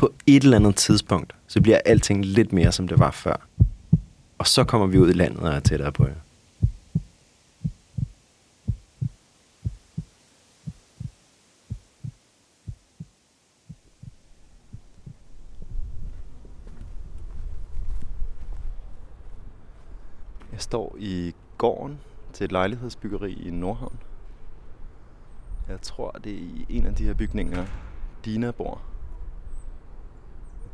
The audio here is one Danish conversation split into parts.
På et eller andet tidspunkt, så bliver alting lidt mere, som det var før. Og så kommer vi ud i landet og er tættere på jer. Jeg står i gården til et lejlighedsbyggeri i Nordhavn. Jeg tror, det er i en af de her bygninger, Dina bor.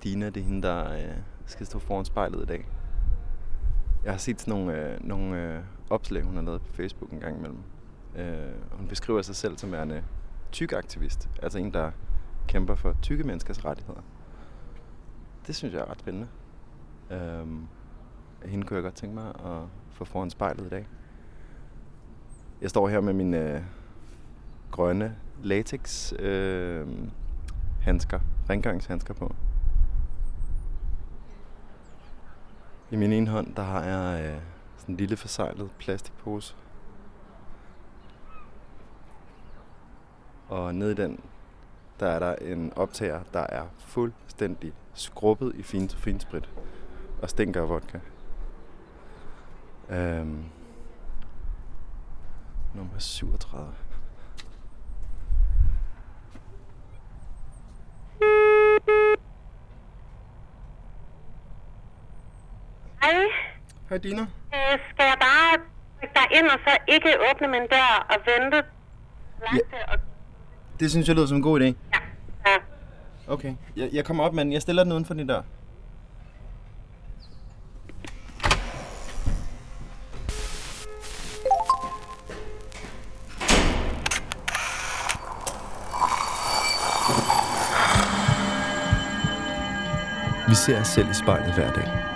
Dina, det er hende, der øh, skal stå foran spejlet i dag. Jeg har set sådan nogle, øh, nogle øh, opslag, hun har lavet på Facebook en gang imellem. Øh, hun beskriver sig selv som værende tyk-aktivist. Altså en, der kæmper for tykke menneskers rettigheder. Det synes jeg er ret spændende. Øh, hende kunne jeg godt tænke mig at få foran spejlet i dag. Jeg står her med min øh, grønne latex øh, handsker, rengøringshandsker på. I min ene hånd, der har jeg øh, sådan en lille forsejlet plastikpose. Og nede i den, der er der en optager, der er fuldstændig skrubbet i fin finsprit og stinker af vodka. Øhm, nummer 37. Hej. Hej Dina. Øh, skal jeg bare trykke dig ind og så ikke åbne min dør og vente? Ja. Og... Det synes jeg lyder som en god idé. Ja. ja. Okay. Jeg, jeg kommer op, men jeg stiller den uden for din dør. Vi ser os selv i spejlet hver dag.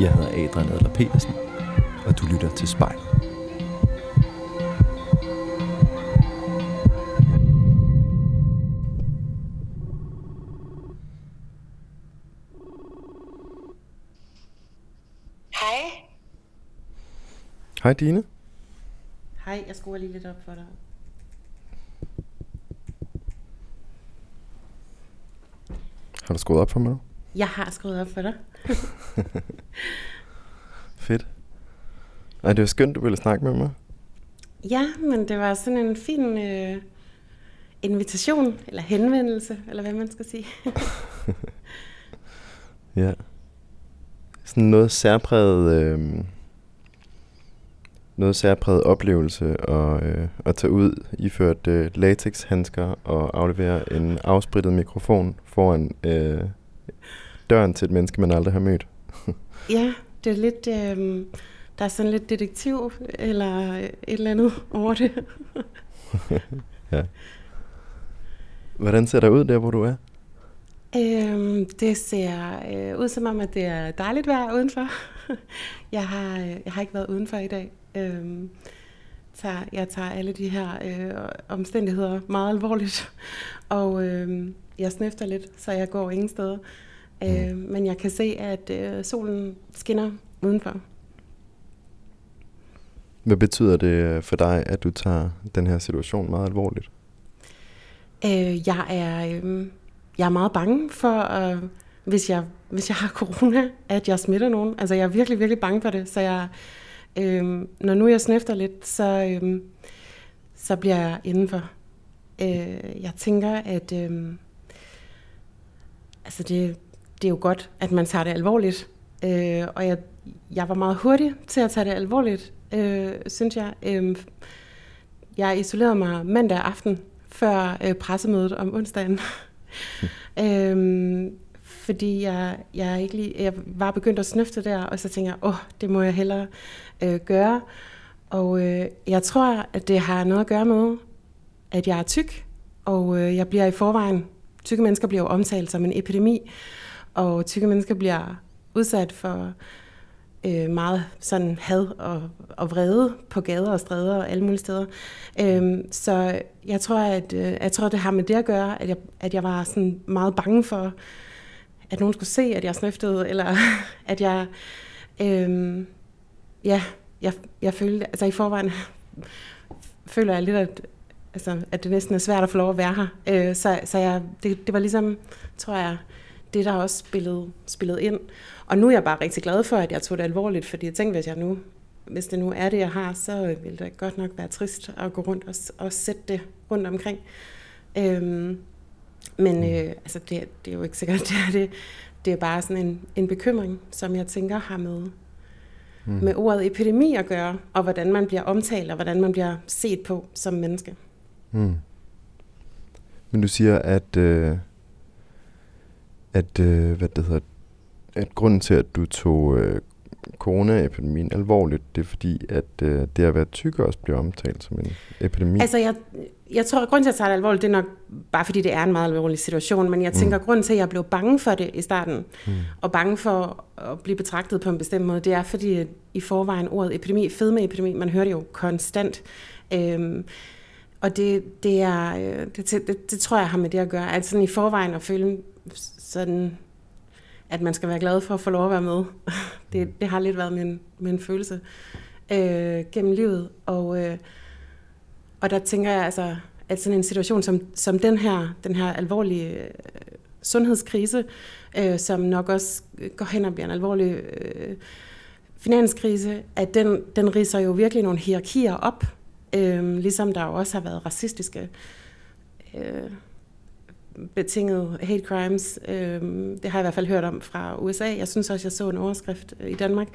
Jeg hedder Adrian Adler Petersen, og du lytter til spejlet. Hej. Hej Dine. Hej, jeg skruer lige lidt op for dig. Har du skruet op for mig nu? Jeg har skruet op for dig. Fedt. Ej, det var skønt, du ville snakke med mig. Ja, men det var sådan en fin øh, invitation, eller henvendelse, eller hvad man skal sige. Ja. Sådan noget særpræget, øh, noget særpræget oplevelse at, øh, at tage ud iført øh, latexhandsker og aflevere en afsprittet mikrofon foran øh, døren til et menneske, man aldrig har mødt. Ja, det er lidt, øh, der er sådan lidt detektiv, eller et eller andet over det. ja. Hvordan ser der ud der, hvor du er? Øhm, det ser øh, ud som om, at det er dejligt vejr udenfor. jeg, har, øh, jeg har ikke været udenfor i dag. Øhm, tager, jeg tager alle de her øh, omstændigheder meget alvorligt. Og øh, jeg snøfter lidt, så jeg går ingen steder. Øh, men jeg kan se, at øh, solen skinner udenfor. Hvad betyder det for dig, at du tager den her situation meget alvorligt? Øh, jeg er... Øh, jeg er meget bange for, øh, hvis, jeg, hvis jeg har corona, at jeg smitter nogen. Altså, jeg er virkelig, virkelig bange for det. Så jeg, øh, når nu jeg snæfter lidt, så, øh, så bliver jeg indenfor. Øh, jeg tænker, at, øh, altså det, det er jo godt, at man tager det alvorligt. Øh, og jeg, jeg var meget hurtig til at tage det alvorligt, øh, synes jeg. Øh, jeg isolerede mig mandag aften før øh, pressemødet om onsdagen. øh, fordi jeg, jeg, ikke lige, jeg var begyndt at snøfte der, og så tænkte jeg, åh, oh, det må jeg hellere øh, gøre. Og øh, jeg tror, at det har noget at gøre med, at jeg er tyk, og øh, jeg bliver i forvejen, tykke mennesker bliver jo omtalt som en epidemi, og tykke mennesker bliver udsat for øh, meget sådan had og, og vrede på gader og stræder og alle mulige steder. Øh, så jeg tror, at øh, jeg tror, det har med det at gøre, at jeg, at jeg var sådan meget bange for, at nogen skulle se, at jeg snøftede, eller at jeg, øh, ja, jeg, jeg følte, altså i forvejen føler jeg lidt, at, altså, at det næsten er svært at få lov at være her. Øh, så så jeg, det, det var ligesom, tror jeg, det der også spillede, spillede ind. Og nu er jeg bare rigtig glad for, at jeg tog det alvorligt, fordi jeg tænkte, hvis jeg nu hvis det nu er det, jeg har, så vil det godt nok være trist at gå rundt og, og sætte det rundt omkring. Øhm, men mm. øh, altså det, det er jo ikke sikkert, det er det. Det er bare sådan en, en bekymring, som jeg tænker har med, mm. med ordet epidemi at gøre, og hvordan man bliver omtalt, og hvordan man bliver set på som menneske. Mm. Men du siger, at, øh, at, øh, hvad det hedder, at grunden til, at du tog øh, coronaepidemien alvorligt, det er fordi, at øh, det at være tyk også bliver omtalt som en epidemi? Altså, jeg, jeg tror, at grunden til, at jeg tager det alvorligt, det er nok bare fordi, det er en meget alvorlig situation, men jeg tænker, mm. grunden til, at jeg blev bange for det i starten, mm. og bange for at blive betragtet på en bestemt måde, det er fordi, at i forvejen ordet epidemi, fedmeepidemi, man hører det jo konstant. Øhm, og det, det, er, øh, det, det, det tror jeg har med det at gøre, at sådan i forvejen at føle sådan at man skal være glad for at få lov at være med. Det, det har lidt været min, min følelse øh, gennem livet. Og, øh, og der tænker jeg altså, at sådan en situation som, som den her, den her alvorlige øh, sundhedskrise, øh, som nok også går hen og bliver en alvorlig øh, finanskrise, at den, den riser jo virkelig nogle hierarkier op, øh, ligesom der jo også har været racistiske øh, betinget hate crimes. Øh, det har jeg i hvert fald hørt om fra USA. Jeg synes også, jeg så en overskrift øh, i Danmark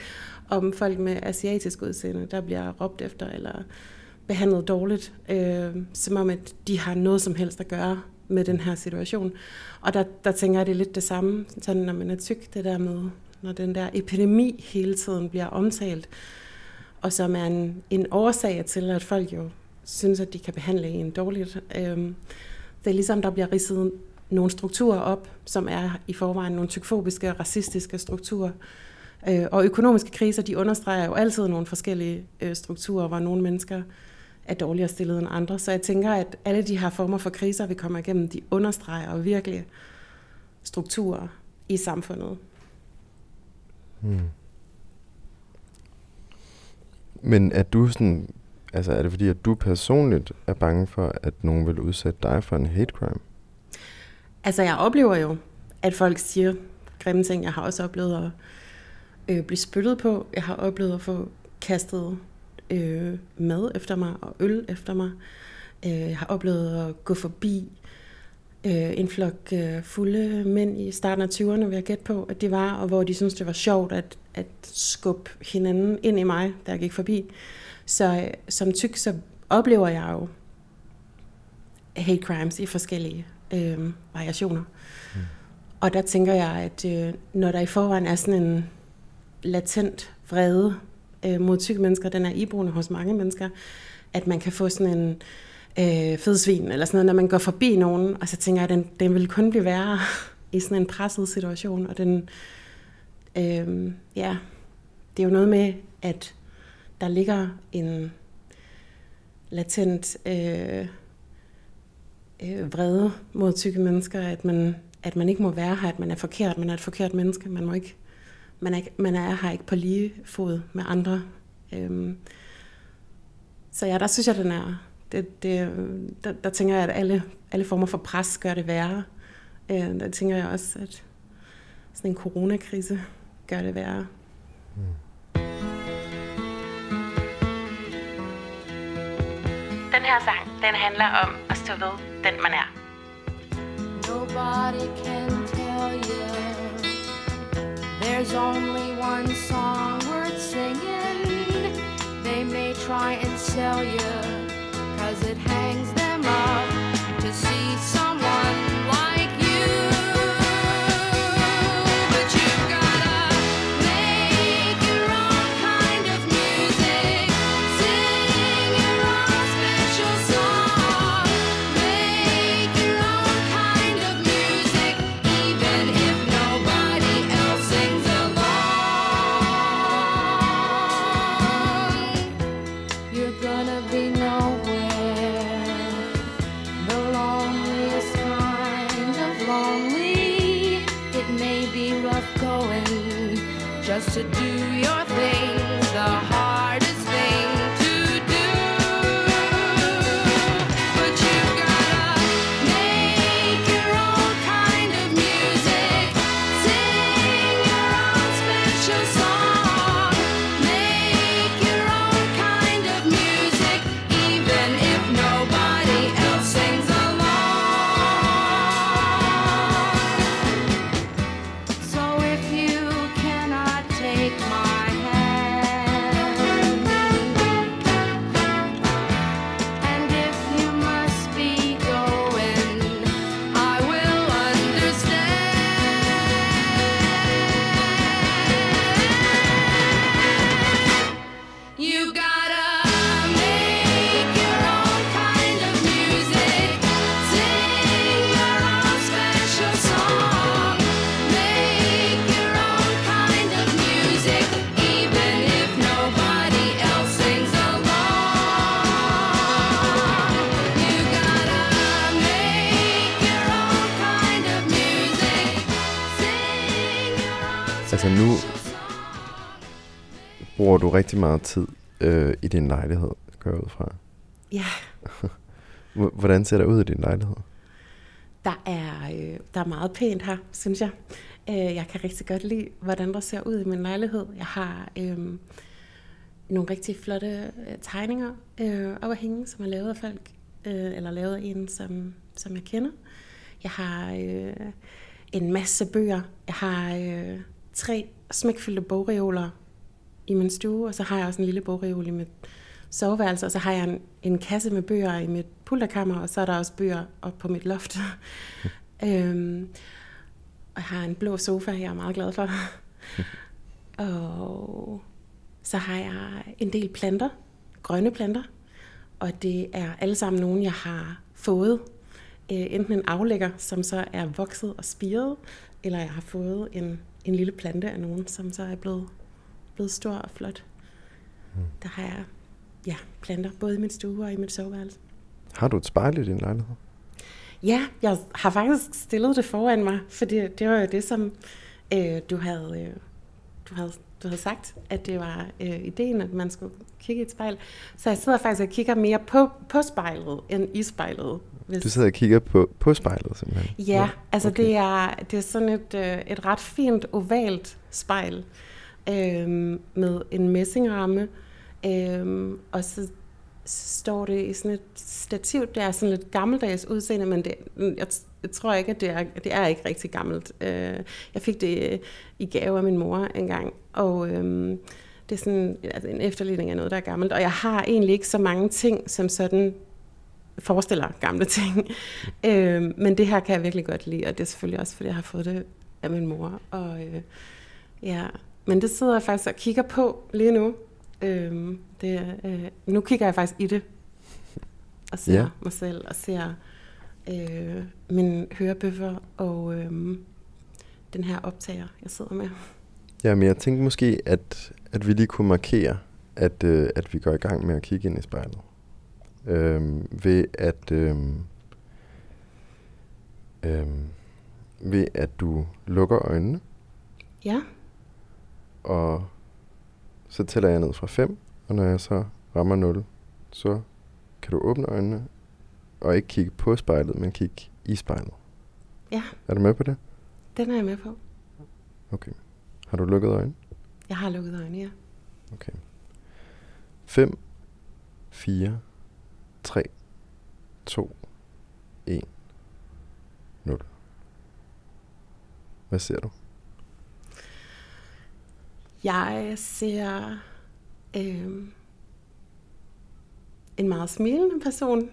om folk med asiatisk udseende, der bliver råbt efter eller behandlet dårligt, øh, som om at de har noget som helst at gøre med den her situation. Og der, der tænker jeg, det er lidt det samme, sådan når man er tyk, det der med, når den der epidemi hele tiden bliver omtalt, og som er en, en årsag til, at folk jo synes, at de kan behandle en dårligt. Øh, det er ligesom, der bliver ridset nogle strukturer op, som er i forvejen nogle tykfobiske og racistiske strukturer. Øh, og økonomiske kriser, de understreger jo altid nogle forskellige øh, strukturer, hvor nogle mennesker er dårligere stillet end andre. Så jeg tænker, at alle de her former for kriser, vi kommer igennem, de understreger virkelig strukturer i samfundet. Hmm. Men er du sådan Altså er det fordi, at du personligt er bange for, at nogen vil udsætte dig for en hate crime? Altså jeg oplever jo, at folk siger grimme ting. Jeg har også oplevet at øh, blive spyttet på. Jeg har oplevet at få kastet øh, mad efter mig og øl efter mig. Øh, jeg har oplevet at gå forbi øh, en flok øh, fulde mænd i starten af 20'erne, vil jeg gætte på, at det var, og hvor de syntes, det var sjovt at, at skubbe hinanden ind i mig, da jeg gik forbi. Så øh, som tyk, så oplever jeg jo hate crimes i forskellige øh, variationer. Mm. Og der tænker jeg, at øh, når der i forvejen er sådan en latent vrede øh, mod tykke mennesker, den er iboende hos mange mennesker, at man kan få sådan en øh, fedsvin, eller sådan noget, når man går forbi nogen, og så tænker jeg, at den, den vil kun blive værre i sådan en presset situation, og den, øh, ja, det er jo noget med, at der ligger en latent øh, øh, vrede mod tykke mennesker, at man, at man ikke må være her, at man er forkert, man er et forkert menneske, man, må ikke, man, er, man er her ikke på lige fod med andre. Øhm, så ja, der synes jeg, den er, det, det, der, der tænker jeg, at alle, alle former for pres gør det værre. Øh, der tænker jeg også, at sådan en coronakrise gør det værre. Mm. Den her sang, den handler om at stå ved den, man er. Nobody can tell you There's only one song worth singing They may try and sell you Cause it hangs Altså nu bruger du rigtig meget tid øh, i din lejlighed, går jeg ud fra. Ja, Hvordan ser der ud i din lejlighed? der er, øh, der er meget pænt her, synes jeg. Øh, jeg kan rigtig godt lide, hvordan der ser ud i min lejlighed. Jeg har øh, nogle rigtig flotte øh, tegninger øh, op at hænge, som er lavet af folk, øh, eller lavet af en, som, som jeg kender. Jeg har øh, en masse bøger. Jeg har øh, tre smækfyldte bogreoler i min stue, og så har jeg også en lille bogreol i mit soveværelse, og så har jeg en, en kasse med bøger i mit pulterkammer, og så er der også bøger op på mit loft. øhm, og jeg har en blå sofa, jeg er meget glad for. og så har jeg en del planter, grønne planter, og det er alle sammen nogen, jeg har fået. Øh, enten en aflægger, som så er vokset og spiret, eller jeg har fået en, en lille plante af nogen, som så er blevet, blevet stor og flot. Der har jeg ja, planter, både i min stue og i mit soveværelse. Har du et spejl i din lejlighed? Ja, jeg har faktisk stillet det foran mig, fordi det var jo det, som øh, du, havde, øh, du, havde, du havde sagt, at det var øh, ideen, at man skulle kigge i et spejl. Så jeg sidder faktisk og kigger mere på, på spejlet, end i spejlet. Hvis, Du sidder og kigger på, på spejlet simpelthen? Ja, altså okay. det, er, det er sådan et, øh, et ret fint ovalt spejl øh, med en messingramme, øh, og så står det i sådan et stativ. Det er sådan lidt gammeldags udseende, men det, jeg, jeg tror ikke, at det er, det er ikke rigtig gammelt. Øh, jeg fik det i gave af min mor engang, og øh, det er sådan altså en efterligning af noget, der er gammelt. Og jeg har egentlig ikke så mange ting, som sådan forestiller gamle ting. øh, men det her kan jeg virkelig godt lide, og det er selvfølgelig også, fordi jeg har fået det af min mor. Og, øh, ja. Men det sidder jeg faktisk og kigger på lige nu. Øh, det, øh, nu kigger jeg faktisk i det, og ser Ja. mig selv, og ser øh, mine hørebøffer, og øh, den her optager, jeg sidder med. Ja, men jeg tænkte måske, at, at vi lige kunne markere, at, øh, at vi går i gang med at kigge ind i spejlet. Øhm, ved at øhm, øhm, ved at du lukker øjnene, Ja, og så tæller jeg ned fra 5, og når jeg så rammer 0, så kan du åbne øjnene, og ikke kigge på spejlet, men kigge i spejlet. ja, Er du med på det? den er jeg med på. Okay. Har du lukket øjnene? Jeg har lukket øjnene, ja. Okay. 5, 4, 3, 2, 1, 0. Hvad ser du? Jeg ser øh, en meget smilende person.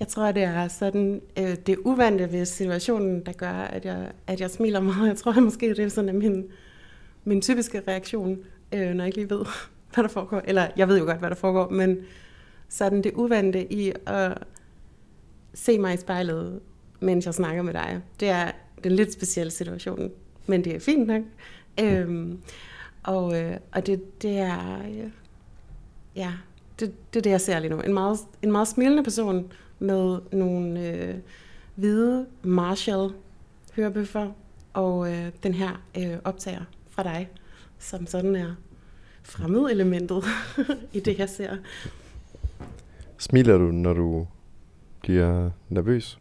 Jeg tror, det er sådan øh, det uvante ved situationen, der gør, at jeg, at jeg smiler meget. Jeg tror at måske, det er sådan at min, min typiske reaktion, øh, når jeg ikke lige ved, hvad der foregår. Eller jeg ved jo godt, hvad der foregår, men sådan det uvante i at se mig i spejlet, mens jeg snakker med dig. Det er, den lidt specielle situation, men det er fint nok. Øhm, og, øh, og det, det er, øh, ja, det, det er det, jeg ser lige nu. En meget, en meget smilende person med nogle øh, hvide Marshall hørebøffer og øh, den her øh, optager fra dig, som sådan er fremmedelementet i det, jeg ser. Smiler du, når du bliver nervøs?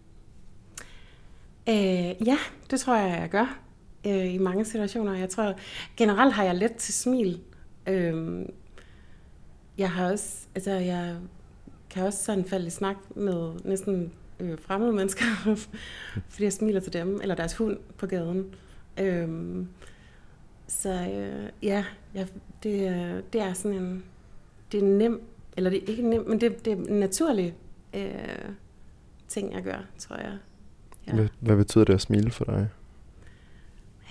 Øh, ja, det tror jeg, jeg gør øh, i mange situationer. Jeg tror, generelt har jeg let til smil. Øh, jeg har også, altså jeg kan også sådan falde i snak med næsten øh, fremmede mennesker, fordi jeg smiler til dem, eller deres hund på gaden. Øh, så øh, ja, jeg, det, er- det er sådan en, det er nem, eller det er ikke nemt, men det, det er en naturlig øh, ting, jeg gør, tror jeg. Ja. Hvad, hvad betyder det at smile for dig?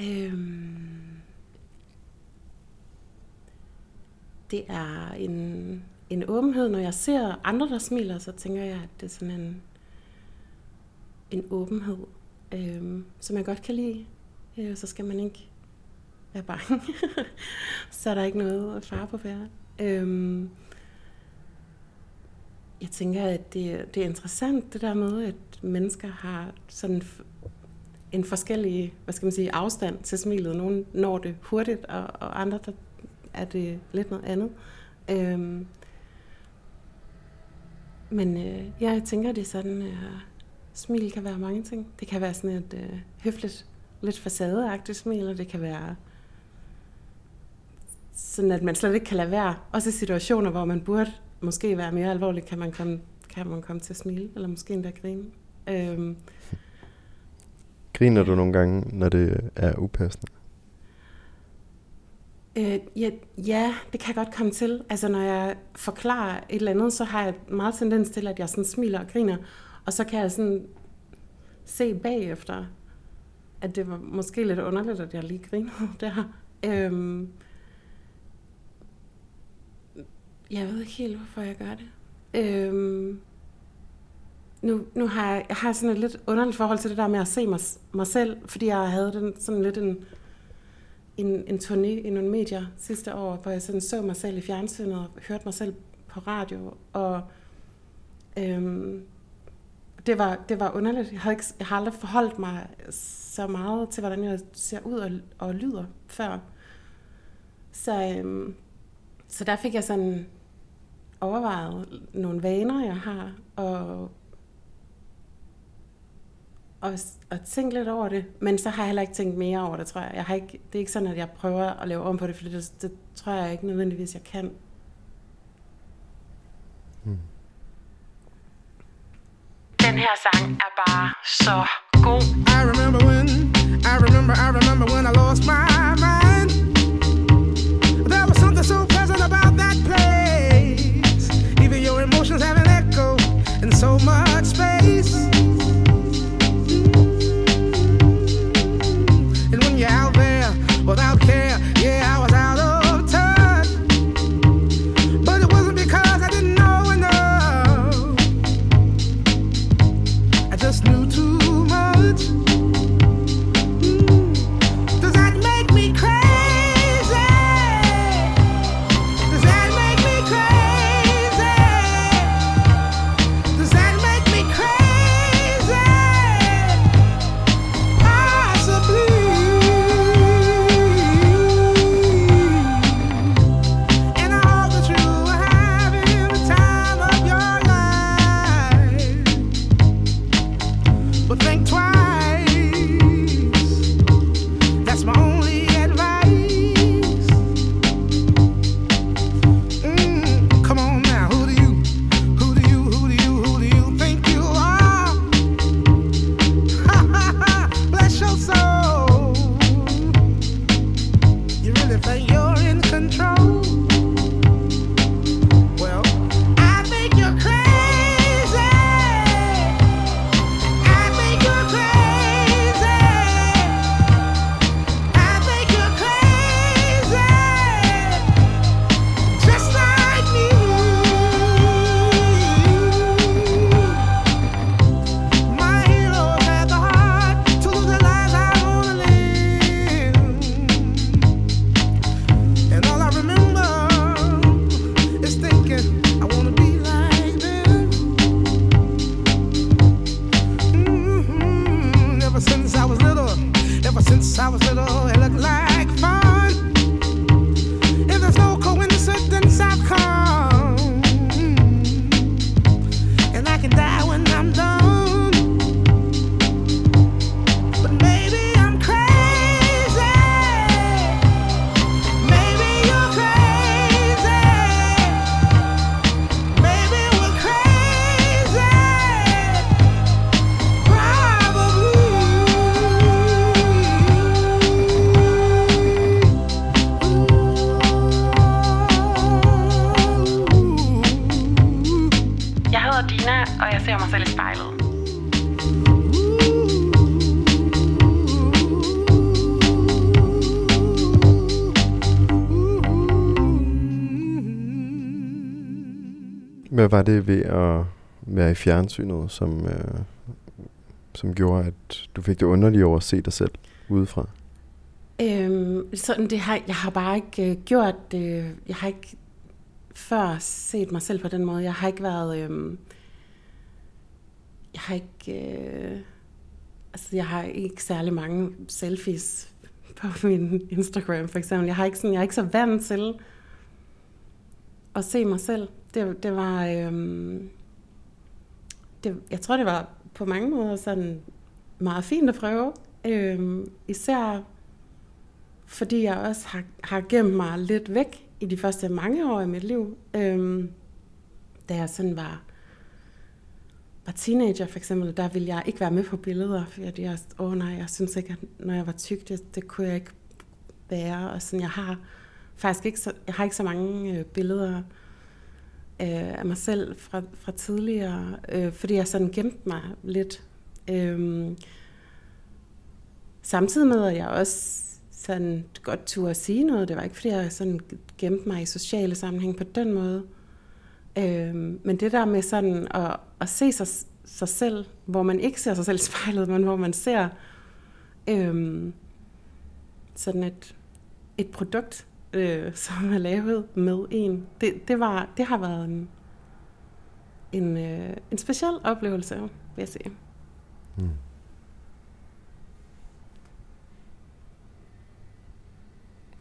Øhm, det er en, en åbenhed. Når jeg ser andre, der smiler, så tænker jeg, at det er sådan en, en åbenhed, øhm, som jeg godt kan lide. Øh, så skal man ikke være bange. så er der ikke noget far på færre. Øhm, jeg tænker, at det, det er interessant, det der med, at mennesker har sådan en forskellig, hvad skal man sige, afstand til smilet. Nogle når det hurtigt, og, og andre, der er det lidt noget andet. Øhm, men øh, ja, jeg tænker, det er sådan, øh, smil kan være mange ting. Det kan være sådan et øh, høfligt, lidt facadeagtigt smil, og det kan være sådan, at man slet ikke kan lade være. Også i situationer, hvor man burde måske være mere alvorlig, kan man komme, kan man komme til at smile, eller måske endda grine. Øhm, Griner du nogle gange, når det er upassende? Øh, ja, ja, det kan jeg godt komme til. Altså, når jeg forklarer et eller andet, så har jeg meget tendens til, at jeg sådan smiler og griner. Og så kan jeg sådan se bagefter, at det var måske lidt underligt, at jeg lige grinede der. Øhm, jeg ved ikke helt, hvorfor jeg gør det. Øhm, nu, nu har jeg, jeg har sådan et lidt underligt forhold til det der med at se mig, mig selv, fordi jeg havde den, sådan lidt en, en, en turné i nogle medier sidste år, hvor jeg sådan så mig selv i fjernsynet og hørte mig selv på radio. Og øhm, det, var, det var underligt. Jeg, havde ikke, jeg har aldrig forholdt mig så meget til, hvordan jeg ser ud og, og lyder før. Så, øhm, så der fik jeg sådan overvejet nogle vaner, jeg har, og og, og tænke lidt over det. Men så har jeg heller ikke tænkt mere over det, tror jeg. jeg har ikke, det er ikke sådan, at jeg prøver at lave om på det, for det, det tror jeg ikke nødvendigvis, jeg kan. Den her sang er bare så god. I remember when, I remember, I remember when I lost my Hvad var det ved at være i fjernsynet, som, øh, som gjorde, at du fik det underlige over at se dig selv udefra? Øhm, sådan, det har, jeg har bare ikke øh, gjort det. Jeg har ikke før set mig selv på den måde. Jeg har ikke været... øh, jeg har ikke... Øh, altså, jeg har ikke særlig mange selfies på min Instagram, for eksempel. Jeg, har ikke sådan, jeg er ikke så vant til at se mig selv. Det, det var... Øhm, det, jeg tror, det var på mange måder sådan meget fint at prøve. Øhm, især fordi jeg også har, har gemt mig lidt væk i de første mange år i mit liv. Øhm, da jeg sådan var, var teenager for eksempel, der ville jeg ikke være med på billeder, fordi jeg, åh oh nej, jeg synes ikke, at når jeg var tyk, det, det kunne jeg ikke være. Og sådan, jeg har faktisk ikke så, jeg har ikke så mange øh, billeder øh, af mig selv fra, fra tidligere, øh, fordi jeg sådan gemte mig lidt. Øh, samtidig med, at jeg også sådan godt turde at sige noget. Det var ikke, fordi jeg sådan gemte mig i sociale sammenhæng på den måde. Øh, men det der med sådan at, at se sig, sig selv, hvor man ikke ser sig selv i spejlet, men hvor man ser øh, sådan et, et produkt, øh, som er lavet med en. Det, det, var, det har været en, en, øh, en speciel oplevelse, vil jeg sige. Mm.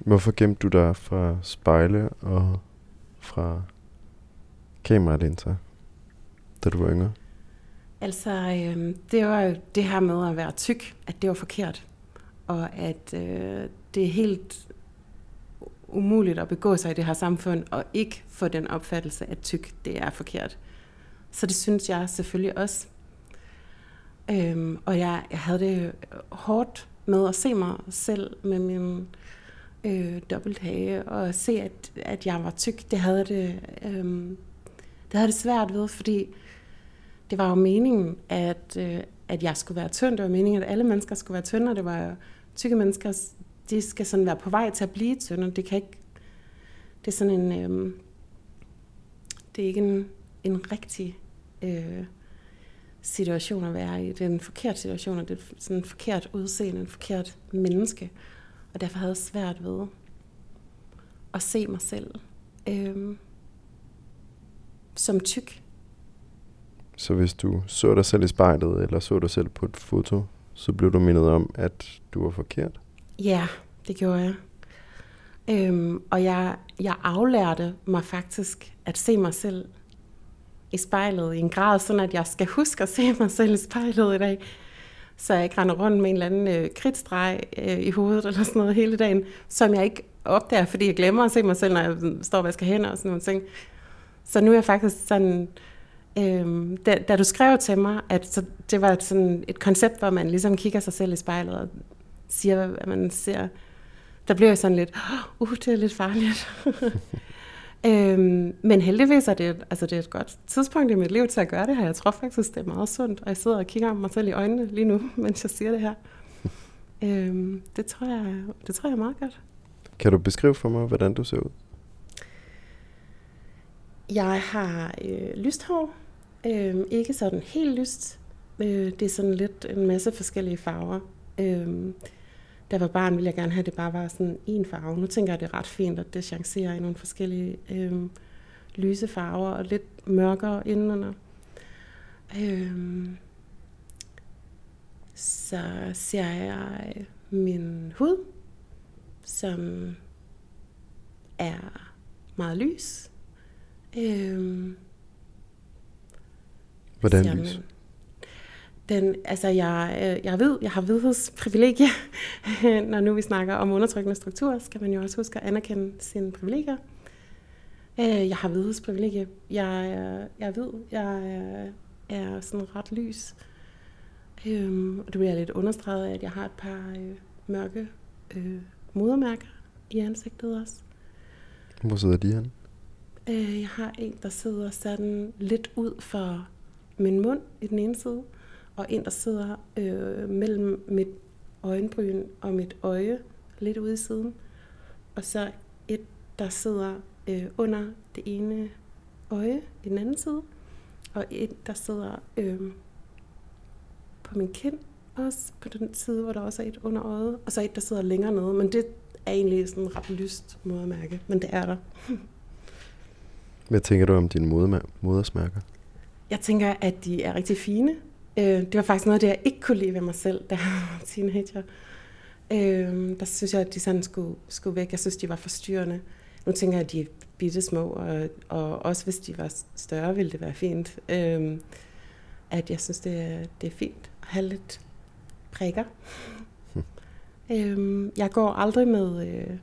Hvorfor gemte du dig fra spejle og fra kameralinser, da du var yngre? Altså, øh, det var jo det her med at være tyk, at det var forkert. Og at øh, det er helt umuligt at begå sig i det her samfund, og ikke få den opfattelse, at tyk, det er forkert. Så det synes jeg selvfølgelig også. Øhm, og jeg, jeg havde det hårdt med at se mig selv med min øh, dobbelthage, og se, at, at jeg var tyk. Det havde det, øhm, det havde det svært ved, fordi det var jo meningen, at, øh, at jeg skulle være tynd. Det var meningen, at alle mennesker skulle være tynde, og det var tykke menneskers de skal sådan være på vej til at blive tynde. Det kan ikke, det er sådan en, øh, det er ikke en, en rigtig øh, situation at være i. Det er en forkert situation, og det er sådan en forkert udseende, en forkert menneske. Og derfor havde jeg svært ved at se mig selv øh, som tyk. Så hvis du så dig selv i spejlet, eller så dig selv på et foto, så blev du mindet om, at du var forkert? Ja, det gjorde jeg. Øhm, og jeg, jeg aflærte mig faktisk at se mig selv i spejlet i en grad, sådan at jeg skal huske at se mig selv i spejlet i dag. Så jeg ikke render rundt med en eller anden øh, kridtstreg øh, i hovedet eller sådan noget hele dagen, som jeg ikke opdager, fordi jeg glemmer at se mig selv, når jeg mm, står og vasker hænder og sådan nogle ting. Så nu er jeg faktisk sådan, øh, da, da du skrev til mig, at så det var sådan et koncept, hvor man ligesom kigger sig selv i spejlet og siger, at man ser, der bliver jeg sådan lidt, uh, det er lidt farligt. øhm, men heldigvis er det, altså det er et godt tidspunkt i mit liv til at gøre det her. Jeg tror faktisk, det er meget sundt, og jeg sidder og kigger mig selv i øjnene lige nu, mens jeg siger det her. øhm, det, tror jeg, det tror jeg er meget godt. Kan du beskrive for mig, hvordan du ser ud? Jeg har øh, lyst hår. Øh, ikke sådan helt lyst. Øh, det er sådan lidt en masse forskellige farver. Øh, da jeg var barn, ville jeg gerne have, at det bare var sådan en farve. Nu tænker jeg, at det er ret fint, at det chancerer i nogle forskellige øh, lyse farver og lidt mørkere indenunder. Øh, så ser jeg min hud, som er meget lys. Øhm, Hvordan lys? Den, altså jeg, øh, jeg ved, jeg har vidhedsprivilegie. Når nu vi snakker om undertrykkende strukturer, skal man jo også huske at anerkende sine privilegier. Øh, Jeg har vidhedsprivilegie. Jeg, er- jeg ved, jeg er- sådan ret lys. Øhm, og det bliver lidt understreget af, at jeg har et par øh, mørke øh, modermærker i ansigtet også. Hvor sidder de hen? Øh, jeg har en, der sidder sådan lidt ud for min mund i den ene side, og en, der sidder øh, mellem mit øjenbryn og mit øje, lidt ude i siden. Og så et, der sidder øh, under det ene øje i den anden side, og et, der sidder øh, på min kind, også på den side, hvor der også er et under øjet, og så et, der sidder længere nede. Men det er egentlig sådan en ret lyst måde at mærke, men det er der. Hvad tænker du om dine modersmærker? Jeg tænker, at de er rigtig fine. Øh, det var faktisk noget af det, jeg ikke kunne lide ved mig selv, da jeg var teenager. Øh, der synes jeg, at de sådan skulle, skulle væk. Jeg synes, de var forstyrrende. Nu tænker jeg, at de er bitte små, og, og også hvis de var større, ville det være fint. Øh, at jeg synes, det er, det er fint at have lidt prikker. øh, jeg går aldrig med øh,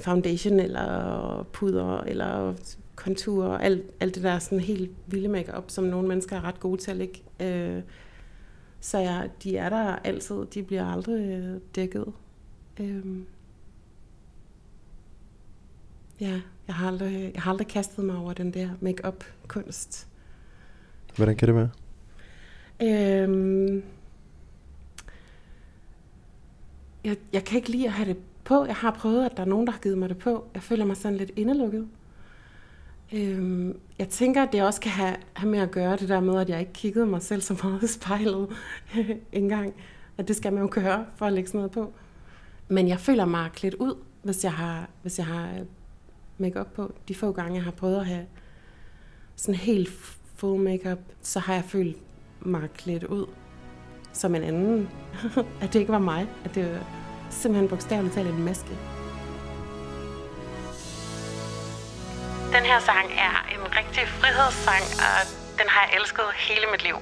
foundation eller puder eller kontur og alt, alt det der sådan helt vilde makeup, som nogle mennesker er ret gode til at lægge. Øh, så jeg, de er der altid. De bliver aldrig øh, dækket. Øh, ja, jeg har, aldrig, jeg har aldrig kastet mig over den der makeup kunst Hvordan kan det være? Øhm, jeg, jeg kan ikke lide at have det på. Jeg har prøvet, at der er nogen, der har givet mig det på. Jeg føler mig sådan lidt indelukket. Øhm, jeg tænker, at det også kan have, have med at gøre det der med, at jeg ikke kiggede mig selv så meget i spejlet engang. At det skal man jo gøre for at lægge sådan noget på. Men jeg føler mig klædt ud, hvis jeg har, hvis jeg har øh, makeup på. De få gange, jeg har prøvet at have sådan helt full makeup, så har jeg følt mig klædt ud som en anden. at det ikke var mig. At det var simpelthen bogstaveligt talt en maske. Den her sang er en rigtig frihedssang, og den har jeg elsket hele mit liv.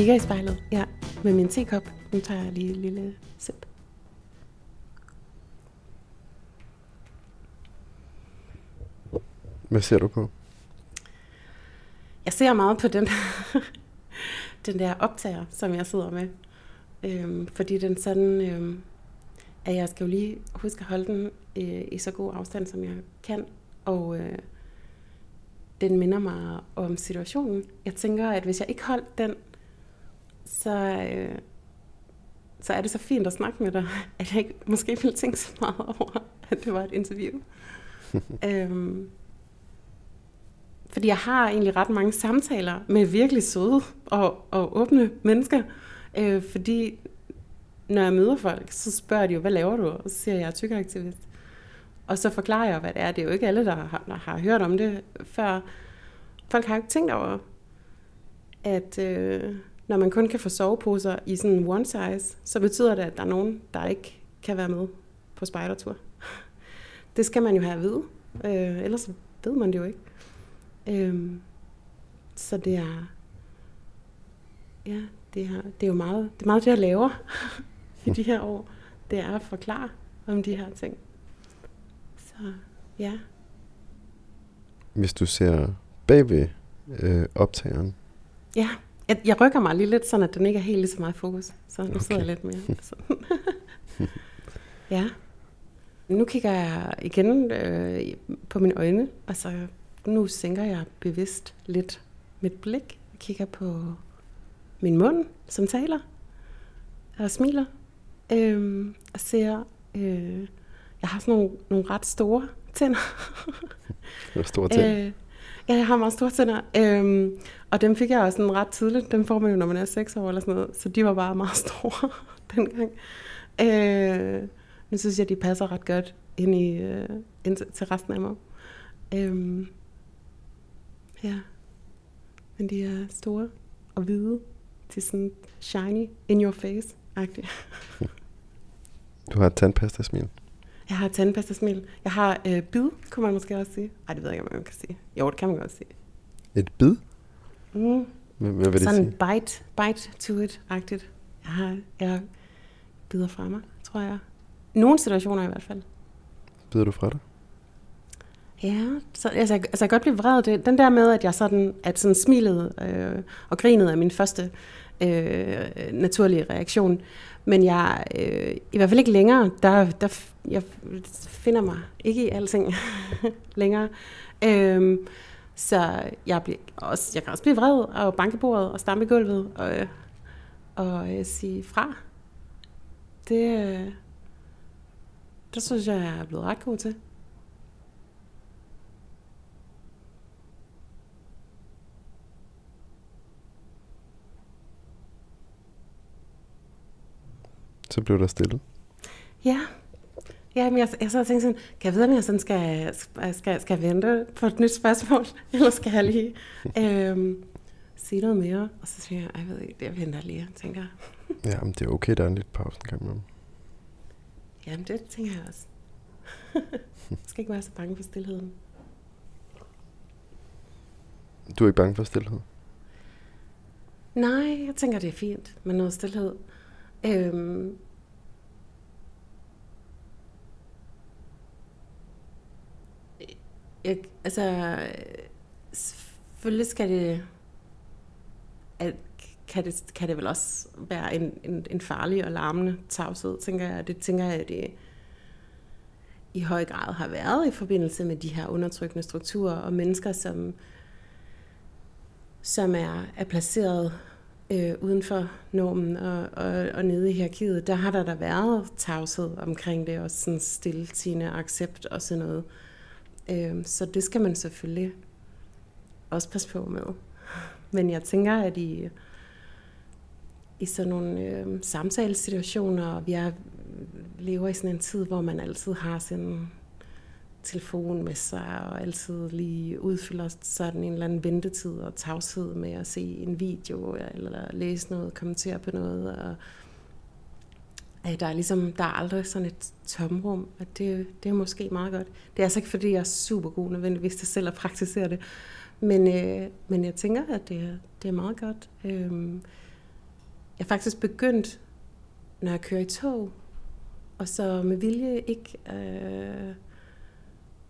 Kigger i spejlet, ja, med min tekop. Nu tager jeg lige et lille sip. Hvad ser du på? Jeg ser meget på den, den der optager, som jeg sidder med. Øhm, fordi den sådan, øhm, at jeg skal jo lige huske at holde den øh, i så god afstand, som jeg kan. Og øh, den minder mig om situationen. Jeg tænker, at hvis jeg ikke holdt den, så, øh, så er det så fint at snakke med dig, at jeg ikke måske ville tænke så meget over, at det var et interview. øhm, fordi jeg har egentlig ret mange samtaler med virkelig søde og, og åbne mennesker. Øh, fordi når jeg møder folk, så spørger de jo, hvad laver du? Og så siger jeg, jeg er tykkeraktivist. Og så forklarer jeg, hvad det er. Det er jo ikke alle, der har, der har hørt om det før. Folk har jo ikke tænkt over, at øh, når man kun kan få soveposer i sådan en one size, så betyder det, at der er nogen, der ikke kan være med på spejdertur. Det skal man jo have at vide. Øh, ellers ved man det jo ikke. Øhm, så det er, ja, det er, det er jo meget det, er meget det jeg laver i de her år. Det er at forklare om de her ting. Så ja, Hvis du ser bagved øh, optageren, ja. Jeg, jeg rykker mig lige lidt, sådan at den ikke er helt lige så meget fokus. Så nu okay. sidder jeg lidt mere. Sådan. ja. Nu kigger jeg igen øh, på mine øjne, og så nu sænker jeg bevidst lidt mit blik. Jeg kigger på min mund, som taler og smiler. Øhm, og ser, øh, jeg har sådan nogle, nogle ret store tænder. store ting, øh. Ja, jeg har meget store tænder. Øhm, og dem fik jeg også sådan ret tidligt. Dem får man jo, når man er 6 år eller sådan noget. Så de var bare meget store dengang. Øh, nu synes jeg, de passer ret godt ind, i, øh, ind til, resten af mig. Øhm, ja. Men de er store og hvide. De er sådan shiny, in your face-agtige. du har et tandpasta-smil. Jeg har tandpastasmil. Jeg har øh, bid, kunne man måske også sige. Ej, det ved jeg ikke, om man kan sige. Jo, det kan man godt sige. Et bid? Mm. Hvad, hvad vil det Sådan sige? bite, bite to it-agtigt. Jeg, har, jeg bider fra mig, tror jeg. Nogle situationer i hvert fald. Bider du fra dig? Ja, så, altså, jeg- altså jeg kan godt blive vred. Det, den der med, at jeg sådan, at sådan smilet øh, og grinet er min første øh, naturlige reaktion. Men jeg, øh, i hvert fald ikke længere, der, der jeg finder mig ikke i alting længere. Øhm, så jeg, bliver også, jeg kan også blive vred og banke bordet og stampe gulvet og, og øh, sige fra. Det, øh, det synes jeg, jeg er blevet ret god til. Så blev der stille. Ja. Ja, men jeg, jeg så og tænkte sådan, kan jeg vide, om jeg sådan skal, skal, skal vente på et nyt spørgsmål, eller skal jeg lige øhm, sige noget mere? Og så siger jeg, "Ej, jeg ved ikke, jeg venter lige, tænker. Ja, men det er okay, der er en lidt pause en gang imellem. Jamen, det tænker jeg også. jeg skal ikke være så bange for stillheden. Du er ikke bange for stillhed? Nej, jeg tænker, det er fint med noget stillhed. Øhm, jeg, altså, selvfølgelig skal det, at, kan det, kan det vel også være en, en, en farlig og larmende tavshed, tænker jeg. Det tænker jeg, at det i høj grad har været i forbindelse med de her undertrykkende strukturer og mennesker, som, som er, er placeret øh, uden for normen og, og, og nede i hierarkiet, der har der da været tavshed omkring det, og sådan stille sine accept og sådan noget. Øh, så det skal man selvfølgelig også passe på med. Men jeg tænker, at i, i sådan nogle øh, samtalesituationer, og vi er, lever i sådan en tid, hvor man altid har sådan telefon med sig, og altid lige udfylder sådan en eller anden ventetid og tavshed med at se en video, eller læse noget, kommentere på noget, og at der er ligesom, der er aldrig sådan et tomrum, og det, det er måske meget godt. Det er altså ikke, fordi jeg er super god nødvendigvis til selv at praktisere det, Men, øh, men jeg tænker, at det, er- det er meget godt. Øh, jeg er faktisk begyndt, når jeg kører i tog, og så med vilje ikke øh,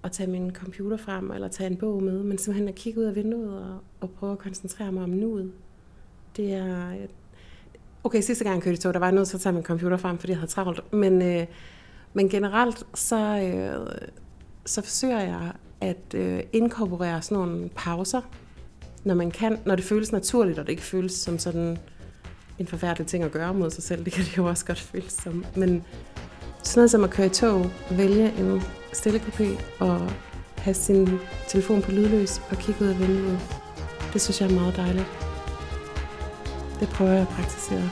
at tage min computer frem, eller tage en bog med, men simpelthen at kigge ud af vinduet og, og prøve at koncentrere mig om nuet. Det er... Okay, sidste gang jeg kørte i tog, der var jeg nødt til at tage min computer frem, fordi jeg havde travlt. Men, øh, men generelt, så, øh, så forsøger jeg at øh, inkorporere sådan nogle pauser, når man kan, når det føles naturligt, og det ikke føles som sådan en forfærdelig ting at gøre mod sig selv. Det kan det jo også godt føles som. Men sådan noget som at køre i tog, vælge en stille kupé og have sin telefon på lydløs og kigge ud af vinduet, det synes jeg er meget dejligt. Det prøver jeg at praktisere.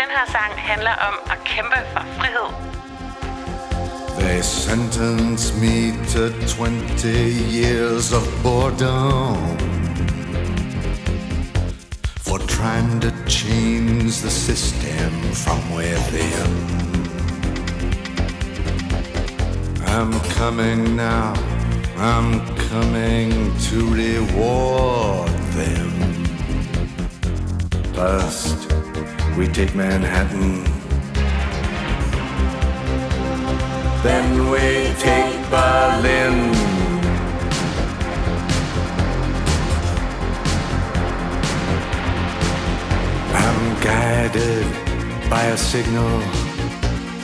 Den her sang handler om at kæmpe for frihed. They sentenced me to 20 years of boredom for trying to change the system from within. I'm coming now, I'm coming to reward them. First, we take Manhattan. Then we take Berlin. I'm guided by a signal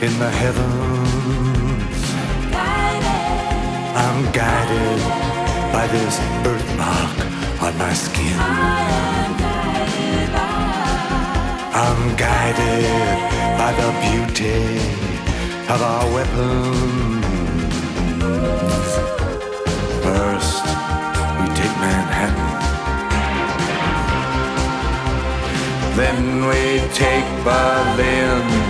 in the heavens. I'm guided by this birthmark on my skin. I'm guided by the beauty of our weapons. First, we take Manhattan. Then we take Berlin.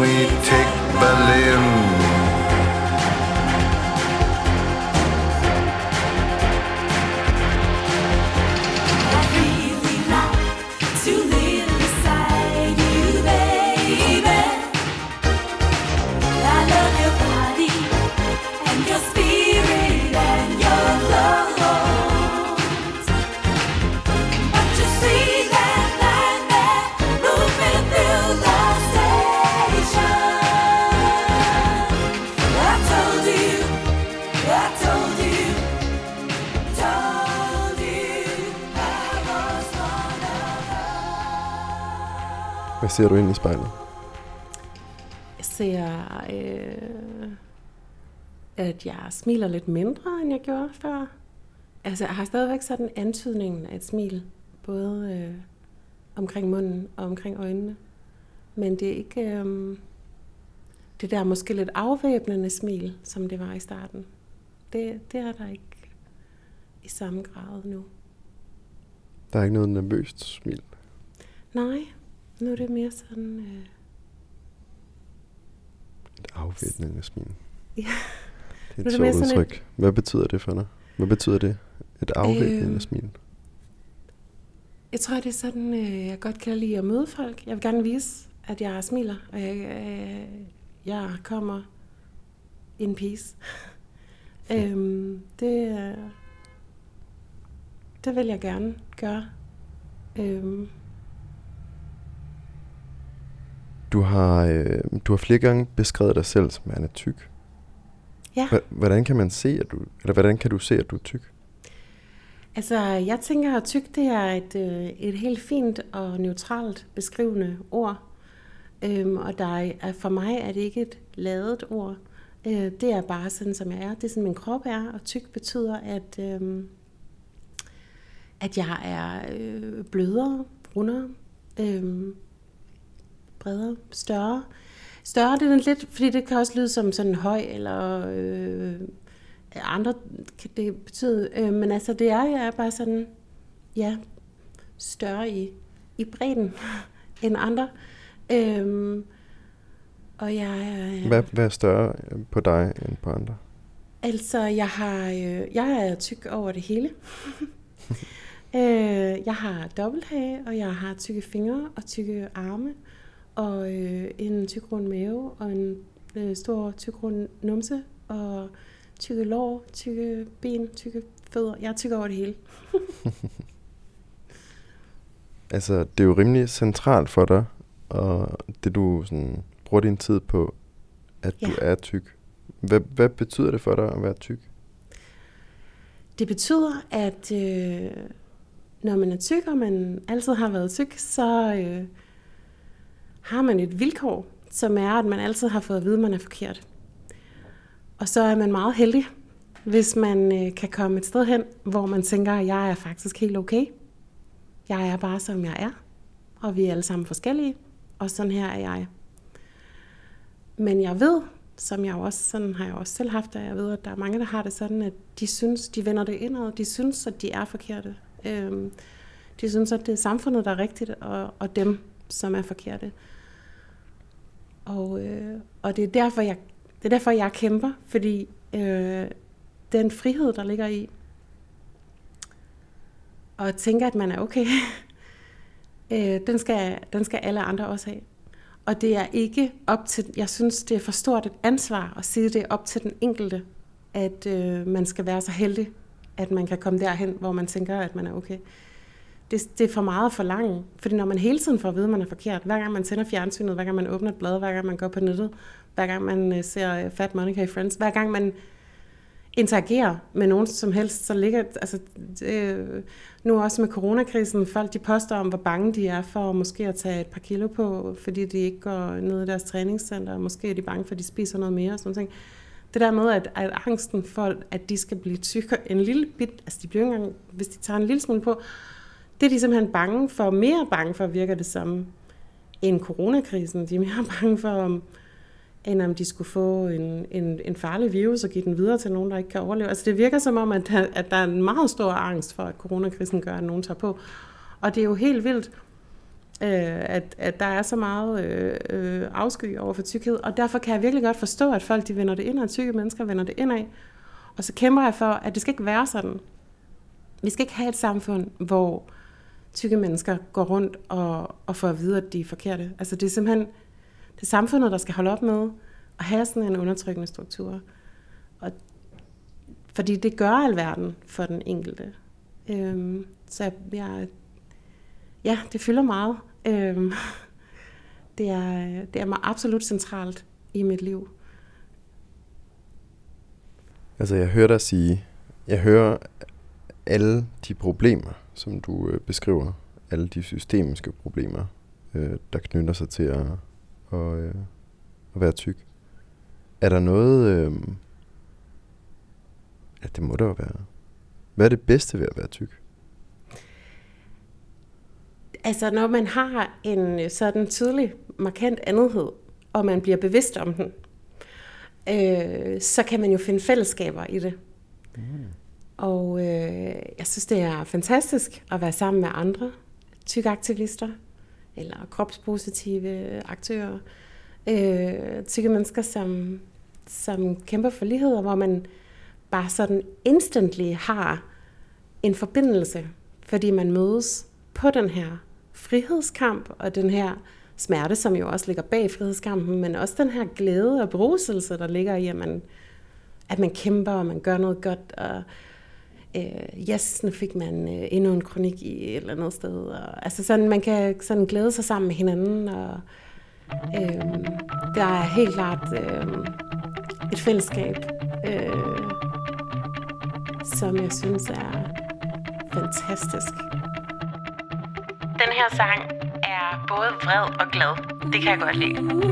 We take Berlin. Ser du ind i spejlet? Jeg ser, øh, at jeg smiler lidt mindre, end jeg gjorde før. Altså, jeg har stadigvæk sådan antydningen af et smil, både øh, omkring munden og omkring øjnene. Men det er ikke... Øh, det der måske lidt afvæbnende smil, som det var i starten. Det, det er der ikke i samme grad nu. Der er ikke noget nervøst smil. Nej, nu er det mere sådan... Øh, Et afvæbnende smil. Ja. Det er et sjovt udtryk. Hvad betyder det for dig? Hvad betyder det? Et afvæbnende Øhm, smil. Jeg tror, det er sådan, øh, jeg godt kan lide at møde folk. Jeg vil gerne vise, at jeg smiler, og jeg, øh, jeg kommer in peace. øhm, det, øh, det vil jeg gerne gøre. Øhm, Du har, øh, du har flere gange beskrevet dig selv som værende tyk. ja, Hva- Hvordan kan man se, at du, eller hvordan kan du se, at du er tyk? altså jeg tænker, at tyk det er et, øh, et helt fint og neutralt beskrivende ord. Øhm, og der er, for mig er det ikke et ladet ord. Øh, det er bare sådan, som jeg er. Det er sådan, min krop er. Og tyk betyder, at, øhm, at jeg er øh, blødere, rundere, øhm, bredere, større. Større, det er lidt, fordi det kan også lyde som sådan høj, eller øh, andre kan det betyde. Øh, men altså, det er, jeg er bare sådan, ja, større i, i bredden end andre. Øhm, og jeg er... Hvad, hvad er større øh, på dig end på andre? Altså, jeg har, øh, jeg er tyk over det hele. øh, jeg har dobbelthage, og jeg har tykke fingre og tykke arme, og øh, en tyk rund mave, og en øh, stor tyk rund numse, og tykke lår, tykke ben, tykke fødder. Jeg er tyk over det hele. Altså, det er jo rimelig centralt for dig, og det du sådan, bruger din tid på, at du Ja. er tyk. Hvad, hvad betyder det for dig at være tyk? Det betyder, at øh, når man er tyk, og man altid har været tyk, så øh, har man et vilkår, som er, at man altid har fået at vide, at man er forkert. Og så er man meget heldig, hvis man øh, kan komme et sted hen, hvor man tænker, at jeg er faktisk helt okay. Jeg er bare, som jeg er, og vi er alle sammen forskellige, og sådan her er jeg. Men jeg ved, som jeg også, sådan har jeg også selv haft det, jeg ved, at der er mange, der har det sådan, at de synes, de vender det indad, de synes, at de er forkerte. Øhm, de synes, at det er samfundet, der er rigtigt, og, og dem, som er forkerte. Og, øh, og det er derfor, jeg, det er derfor, jeg kæmper, fordi øh, den frihed, der ligger i, og tænke, at man er okay, øh, den, skal, den skal alle andre også have. Og det er ikke op til, jeg synes, det er for stort et ansvar at sige, det er op til den enkelte, at øh, man skal være så heldig, at man kan komme derhen, hvor man tænker, at man er okay. Det, det er for meget for langt, fordi når man hele tiden får at vide, at man er forkert, hver gang man tænder fjernsynet, hver gang man åbner et blad, hver gang man går på nettet, hver gang man øh, ser øh, Fat Monica i Friends, hver gang man interagerer med nogen som helst, så ligger, altså, det, øh, nu også med coronakrisen, folk de poster om, hvor bange de er for måske at tage et par kilo på, fordi de ikke går ned i deres træningscenter, og måske er de bange for, at de spiser noget mere og sådan ting. Det der med, at, at angsten for, at de skal blive tykkere en lille bit, altså de bliver ikke engang, hvis de tager en lille smule på, det er de simpelthen bange for, mere bange for, virker det som, end coronakrisen. De er mere bange for, om, end om de skulle få en, en, en farlig virus og give den videre til nogen, der ikke kan overleve. Altså det virker som om, at der, at der er en meget stor angst for, at coronakrisen gør, at nogen tager på. Og det er jo helt vildt, øh, at, at der er så meget øh, øh, afsky over for tykkhed. Og derfor kan jeg virkelig godt forstå, at folk de vender det ind, og tykke mennesker vender det ind af. Og så kæmper jeg for, at det skal ikke være sådan. Vi skal ikke have et samfund, hvor tykke mennesker går rundt og, og får at vide, at de er forkerte. Altså det er simpelthen det er samfundet, der skal holde op med at have sådan en undertrykkende struktur. Og, fordi det gør alverden for den enkelte. Øhm, så jeg, ja, det fylder meget. Øhm, det, er, det er mig absolut centralt i mit liv. Altså, jeg hører dig sige, jeg hører alle de problemer, som du øh, beskriver, alle de systemiske problemer, øh, der knytter sig til at, og, øh, at være tyk. Er der noget... Øh, ja, det må der jo være. Hvad er det bedste ved at være tyk? Altså, når man har en øh, sådan tydelig, markant andethed, og man bliver bevidst om den, øh, så kan man jo finde fællesskaber i det. Mm. Og øh, jeg synes, det er fantastisk at være sammen med andre tykaktivister eller kropspositive aktører. Øh, tykke mennesker, som, som kæmper for ligheder, hvor man bare sådan instantly har en forbindelse, fordi man mødes på den her frihedskamp og den her smerte, som jo også ligger bag frihedskampen, men også den her glæde og bruselse, der ligger i, at man, at man kæmper, og man gør noget godt, og øh, yes, nu fik man øh, endnu en kronik i et eller andet sted. Og, altså sådan, man kan sådan glæde sig sammen med hinanden, og øh, der er helt klart øh, et fællesskab, øh, som jeg synes er fantastisk. Den her sang er både vred og glad. Det kan jeg godt lide.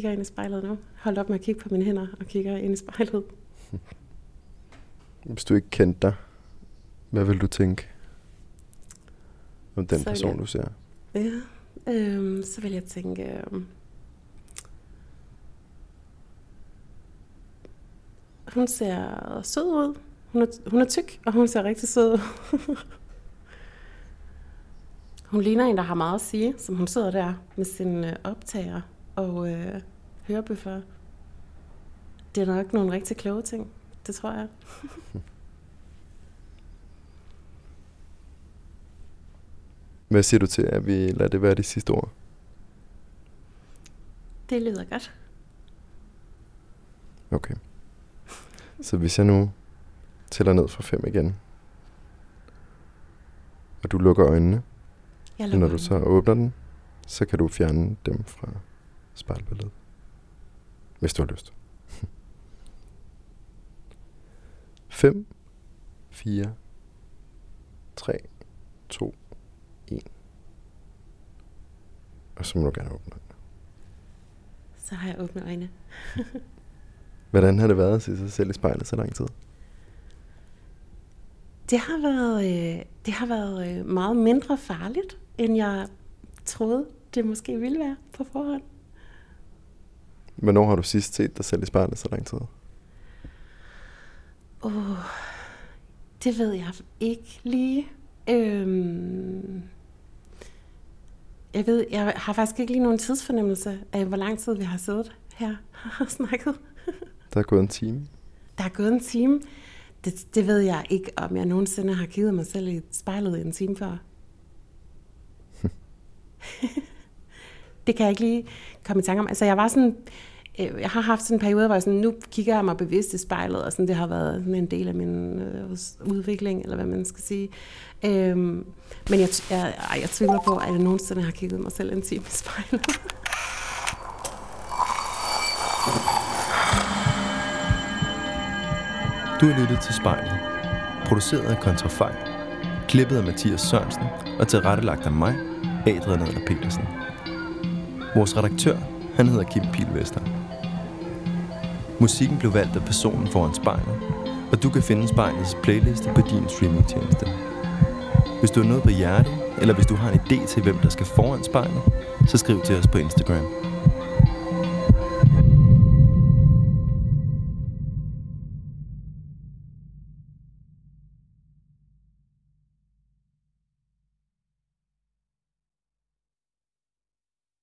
kigger ind i spejlet nu. Hold op med at kigge på mine hænder og kigger ind i spejlet. Hvis du ikke kendte dig, hvad vil du tænke om den så person, jeg, du ser? Ja, øh, så vil jeg tænke... Øh, hun ser sød ud. Hun er, hun er tyk, og hun ser rigtig sød ud. hun ligner en, der har meget at sige, som hun sidder der med sin øh, optager og øh, hørebøffer. Det er nok nogle rigtig kloge ting, det tror jeg. Hvad siger du til, at vi lader det være de sidste ord? Det lyder godt. Okay. Så hvis jeg nu tæller ned fra fem igen, og du lukker øjnene, Jeg og når lukker du så åbner den, så kan du fjerne dem fra spejlbilledet. Hvis du har lyst. 5, 4, 3, 2, 1. Og så må du gerne åbne øjnene. Så har jeg åbnet øjne. Hvordan har det været at se sig selv i spejlet så lang tid? Det har været, øh, det har været øh, meget mindre farligt, end jeg troede, det måske ville være på forhånd. Hvornår har du sidst set dig selv i spejlet så lang tid? Oh, det ved jeg ikke lige. Øhm, jeg ved, jeg har faktisk ikke lige nogen tidsfornemmelse af, hvor lang tid vi har siddet her og snakket. Der er gået en time. Der er gået en time. Det, det ved jeg ikke, om jeg nogensinde har kigget mig selv i spejlet i en time før. det kan jeg ikke lige komme i tanke om. Altså, jeg var sådan øh, Jeg har haft sådan en periode, hvor jeg sådan, nu kigger jeg mig bevidst i spejlet, og sådan, det har været sådan en del af min øh, udvikling, eller hvad man skal sige. Øhm, men jeg, jeg, jeg, jeg tvivler på, at jeg nogensinde har kigget mig selv en time i spejlet. Du har lyttet til spejlet. Produceret af Kontrafej. Klippet af Mathias Sørensen og tilrettelagt af mig, Adrian Adler Petersen. Vores redaktør, han hedder Kim Pilvester. Musikken blev valgt af personen foran spejlet, og du kan finde spejlets playliste på din streamingtjeneste. Hvis du har noget på hjertet, eller hvis du har en idé til, hvem der skal foran spejlet, så skriv til os på Instagram.